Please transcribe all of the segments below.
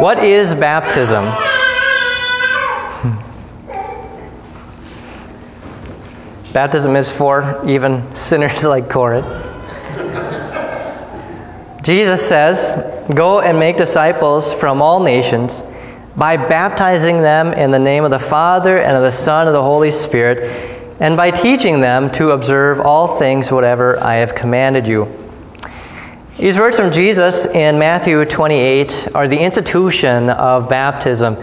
What is baptism? Baptism is for even sinners like Corinth. Jesus says, Go and make disciples from all nations by baptizing them in the name of the Father and of the Son and of the Holy Spirit, and by teaching them to observe all things whatever I have commanded you. These words from Jesus in Matthew 28 are the institution of baptism.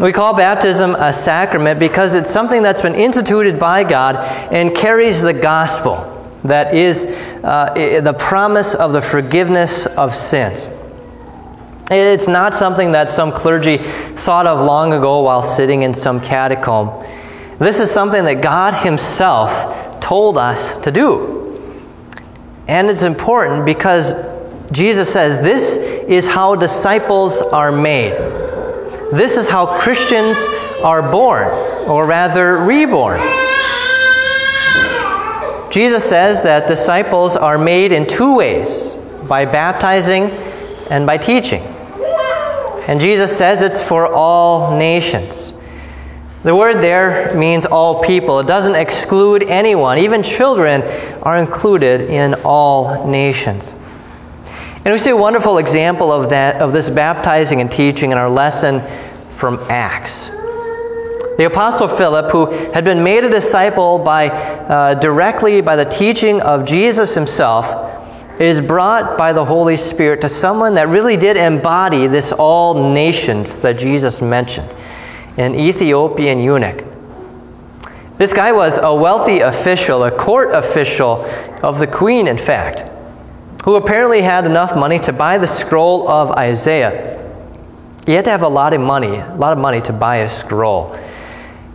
We call baptism a sacrament because it's something that's been instituted by God and carries the gospel that is uh, the promise of the forgiveness of sins. It's not something that some clergy thought of long ago while sitting in some catacomb. This is something that God Himself told us to do. And it's important because Jesus says this is how disciples are made. This is how Christians are born, or rather, reborn. Jesus says that disciples are made in two ways by baptizing and by teaching. And Jesus says it's for all nations. The word there means all people. It doesn't exclude anyone. Even children are included in all nations. And we see a wonderful example of that of this baptizing and teaching in our lesson from Acts. The Apostle Philip, who had been made a disciple by, uh, directly by the teaching of Jesus himself, is brought by the Holy Spirit to someone that really did embody this all nations that Jesus mentioned an Ethiopian eunuch. This guy was a wealthy official, a court official of the queen, in fact, who apparently had enough money to buy the scroll of Isaiah. You had to have a lot of money, a lot of money to buy a scroll.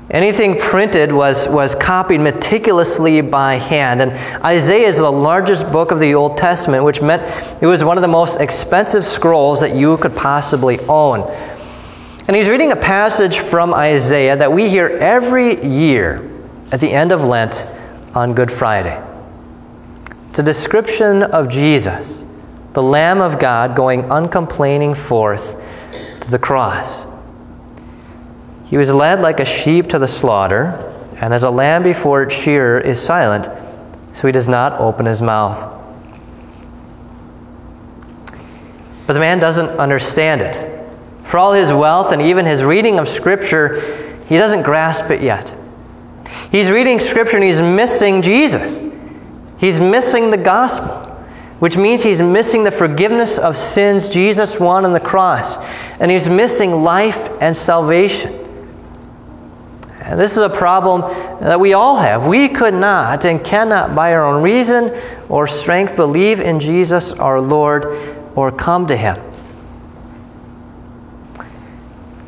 Anything printed was, was copied meticulously by hand. And Isaiah is the largest book of the Old Testament, which meant it was one of the most expensive scrolls that you could possibly own. And he's reading a passage from Isaiah that we hear every year at the end of Lent on Good Friday. It's a description of Jesus, the Lamb of God, going uncomplaining forth to the cross. He was led like a sheep to the slaughter, and as a lamb before its shearer is silent, so he does not open his mouth. But the man doesn't understand it. For all his wealth and even his reading of Scripture, he doesn't grasp it yet. He's reading Scripture and he's missing Jesus. He's missing the gospel, which means he's missing the forgiveness of sins Jesus won on the cross. And he's missing life and salvation. And this is a problem that we all have. We could not and cannot, by our own reason or strength, believe in Jesus our Lord or come to him.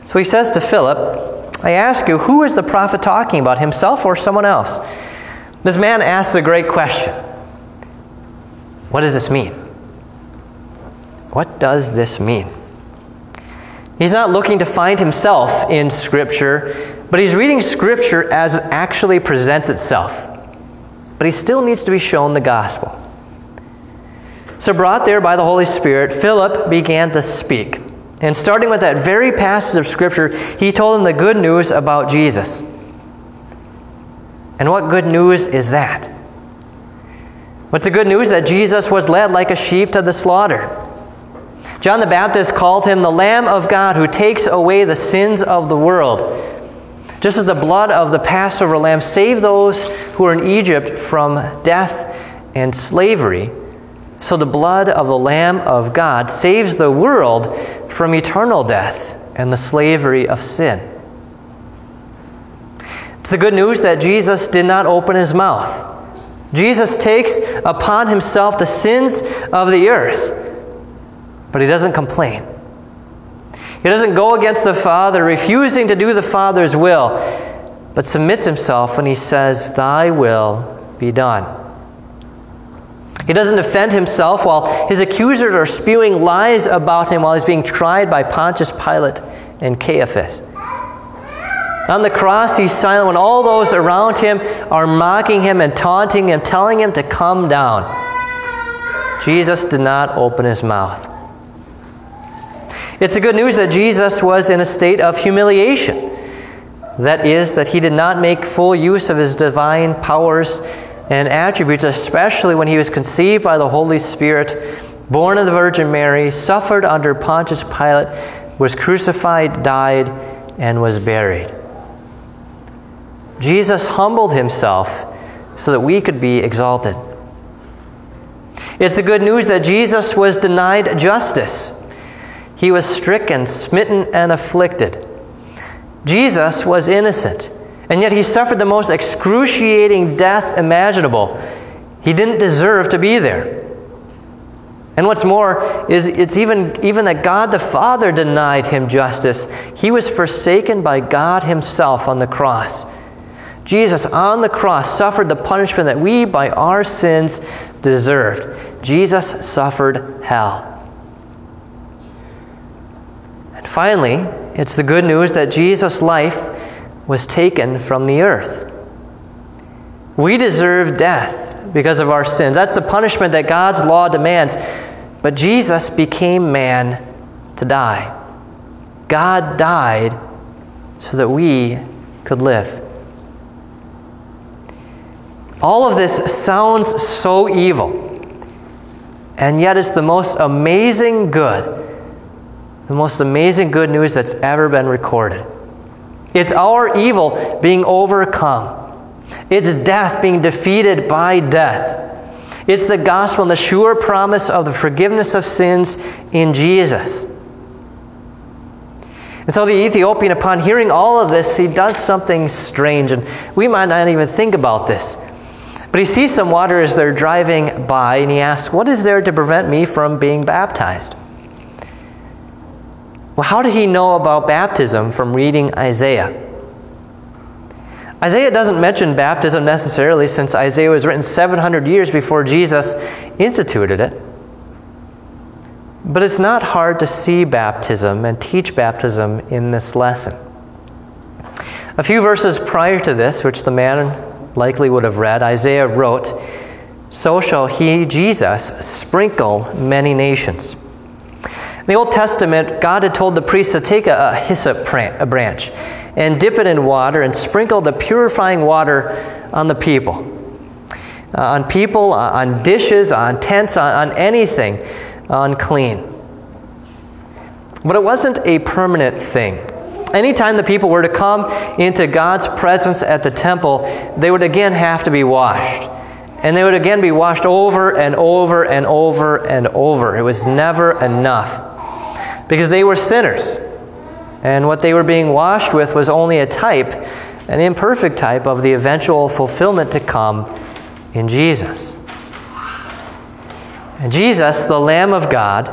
So he says to Philip, I ask you, who is the prophet talking about, himself or someone else? This man asks a great question What does this mean? What does this mean? He's not looking to find himself in Scripture, but he's reading Scripture as it actually presents itself. But he still needs to be shown the gospel. So, brought there by the Holy Spirit, Philip began to speak. And starting with that very passage of Scripture, he told them the good news about Jesus. And what good news is that? What's the good news? That Jesus was led like a sheep to the slaughter. John the Baptist called him the Lamb of God who takes away the sins of the world. Just as the blood of the Passover lamb saved those who were in Egypt from death and slavery, so the blood of the Lamb of God saves the world from eternal death and the slavery of sin. It's the good news that Jesus did not open his mouth. Jesus takes upon himself the sins of the earth, but he doesn't complain. He doesn't go against the Father, refusing to do the Father's will, but submits himself when he says, Thy will be done. He doesn't defend himself while his accusers are spewing lies about him while he's being tried by Pontius Pilate and Caiaphas. On the cross, he's silent when all those around him are mocking him and taunting him, telling him to come down. Jesus did not open his mouth. It's the good news that Jesus was in a state of humiliation. That is, that he did not make full use of his divine powers and attributes, especially when he was conceived by the Holy Spirit, born of the Virgin Mary, suffered under Pontius Pilate, was crucified, died, and was buried. Jesus humbled himself so that we could be exalted. It's the good news that Jesus was denied justice. He was stricken, smitten, and afflicted. Jesus was innocent, and yet he suffered the most excruciating death imaginable. He didn't deserve to be there. And what's more is it's even, even that God the Father denied him justice. He was forsaken by God himself on the cross. Jesus on the cross suffered the punishment that we, by our sins, deserved. Jesus suffered hell. And finally, it's the good news that Jesus' life was taken from the earth. We deserve death because of our sins. That's the punishment that God's law demands. But Jesus became man to die. God died so that we could live. All of this sounds so evil, and yet it's the most amazing good, the most amazing good news that's ever been recorded. It's our evil being overcome, it's death being defeated by death. It's the gospel and the sure promise of the forgiveness of sins in Jesus. And so the Ethiopian, upon hearing all of this, he does something strange, and we might not even think about this. But he sees some water as they're driving by, and he asks, What is there to prevent me from being baptized? Well, how did he know about baptism from reading Isaiah? Isaiah doesn't mention baptism necessarily since Isaiah was written 700 years before Jesus instituted it. But it's not hard to see baptism and teach baptism in this lesson. A few verses prior to this, which the man likely would have read, Isaiah wrote, So shall he, Jesus, sprinkle many nations. In the Old Testament, God had told the priests to take a, a hyssop branch and dip it in water and sprinkle the purifying water on the people. Uh, on people, uh, on dishes, on tents, on, on anything unclean. But it wasn't a permanent thing. Anytime the people were to come into God's presence at the temple, they would again have to be washed. And they would again be washed over and over and over and over. It was never enough. Because they were sinners. And what they were being washed with was only a type, an imperfect type, of the eventual fulfillment to come in Jesus. And Jesus, the Lamb of God,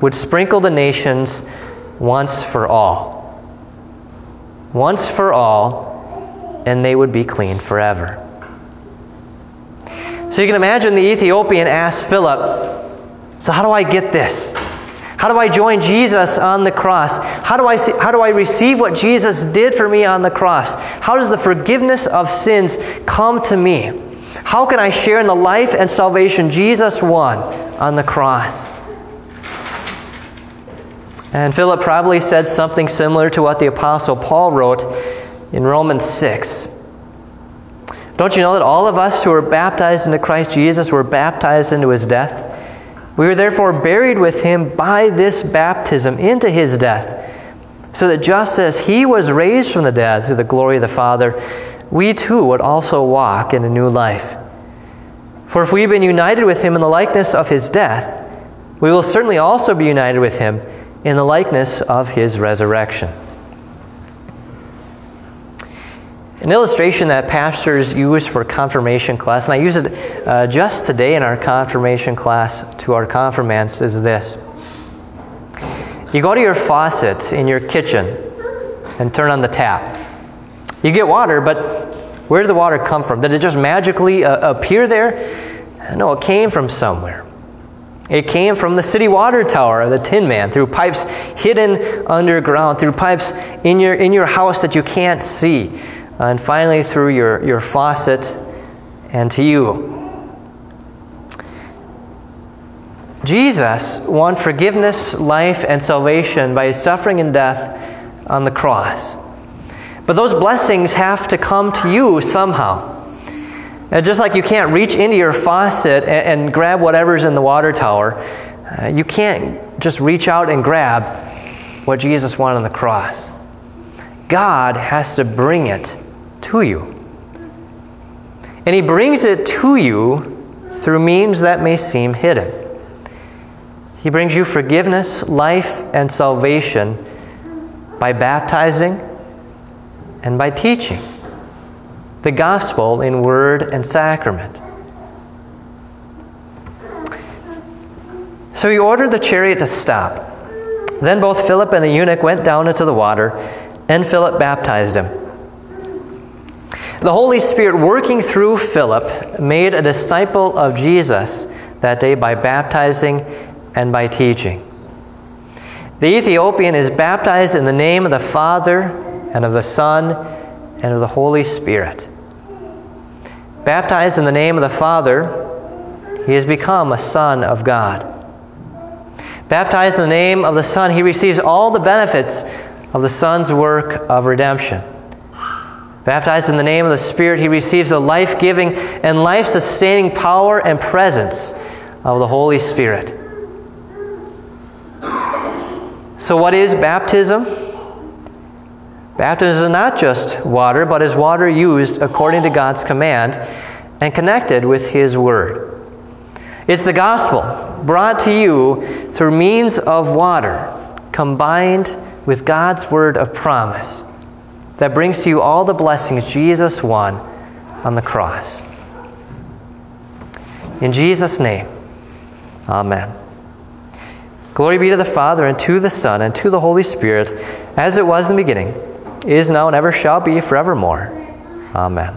would sprinkle the nations once for all once for all, and they would be clean forever. So you can imagine the Ethiopian asked Philip, So, how do I get this? How do I join Jesus on the cross? How do, I see, how do I receive what Jesus did for me on the cross? How does the forgiveness of sins come to me? How can I share in the life and salvation Jesus won on the cross? And Philip probably said something similar to what the Apostle Paul wrote in Romans 6. Don't you know that all of us who were baptized into Christ Jesus were baptized into his death? We were therefore buried with him by this baptism into his death, so that just as he was raised from the dead through the glory of the Father, we too would also walk in a new life. For if we have been united with him in the likeness of his death, we will certainly also be united with him in the likeness of his resurrection. An illustration that pastors use for confirmation class, and I use it uh, just today in our confirmation class to our confirmants, is this. You go to your faucet in your kitchen and turn on the tap. You get water, but where did the water come from? Did it just magically uh, appear there? No, it came from somewhere. It came from the city water tower, of the Tin Man, through pipes hidden underground, through pipes in your, in your house that you can't see, and finally through your, your faucet and to you. Jesus won forgiveness, life, and salvation by his suffering and death on the cross. But those blessings have to come to you somehow. And just like you can't reach into your faucet and, and grab whatever's in the water tower, uh, you can't just reach out and grab what Jesus won on the cross. God has to bring it to you. And He brings it to you through means that may seem hidden. He brings you forgiveness, life, and salvation by baptizing and by teaching the gospel in word and sacrament. So he ordered the chariot to stop. Then both Philip and the eunuch went down into the water, and Philip baptized him. The Holy Spirit, working through Philip, made a disciple of Jesus that day by baptizing and by teaching. The Ethiopian is baptized in the name of the Father and of the Son and of the Holy Spirit. Baptized in the name of the Father, he has become a son of God. Baptized in the name of the Son, he receives all the benefits of the Son's work of redemption. Baptized in the name of the Spirit, he receives the life giving and life sustaining power and presence of the Holy Spirit. So, what is baptism? Baptism is not just water, but is water used according to God's command and connected with His Word. It's the gospel brought to you through means of water combined with God's word of promise that brings to you all the blessings Jesus won on the cross. In Jesus' name, amen. Glory be to the Father, and to the Son, and to the Holy Spirit, as it was in the beginning, is now, and ever shall be, forevermore. Amen.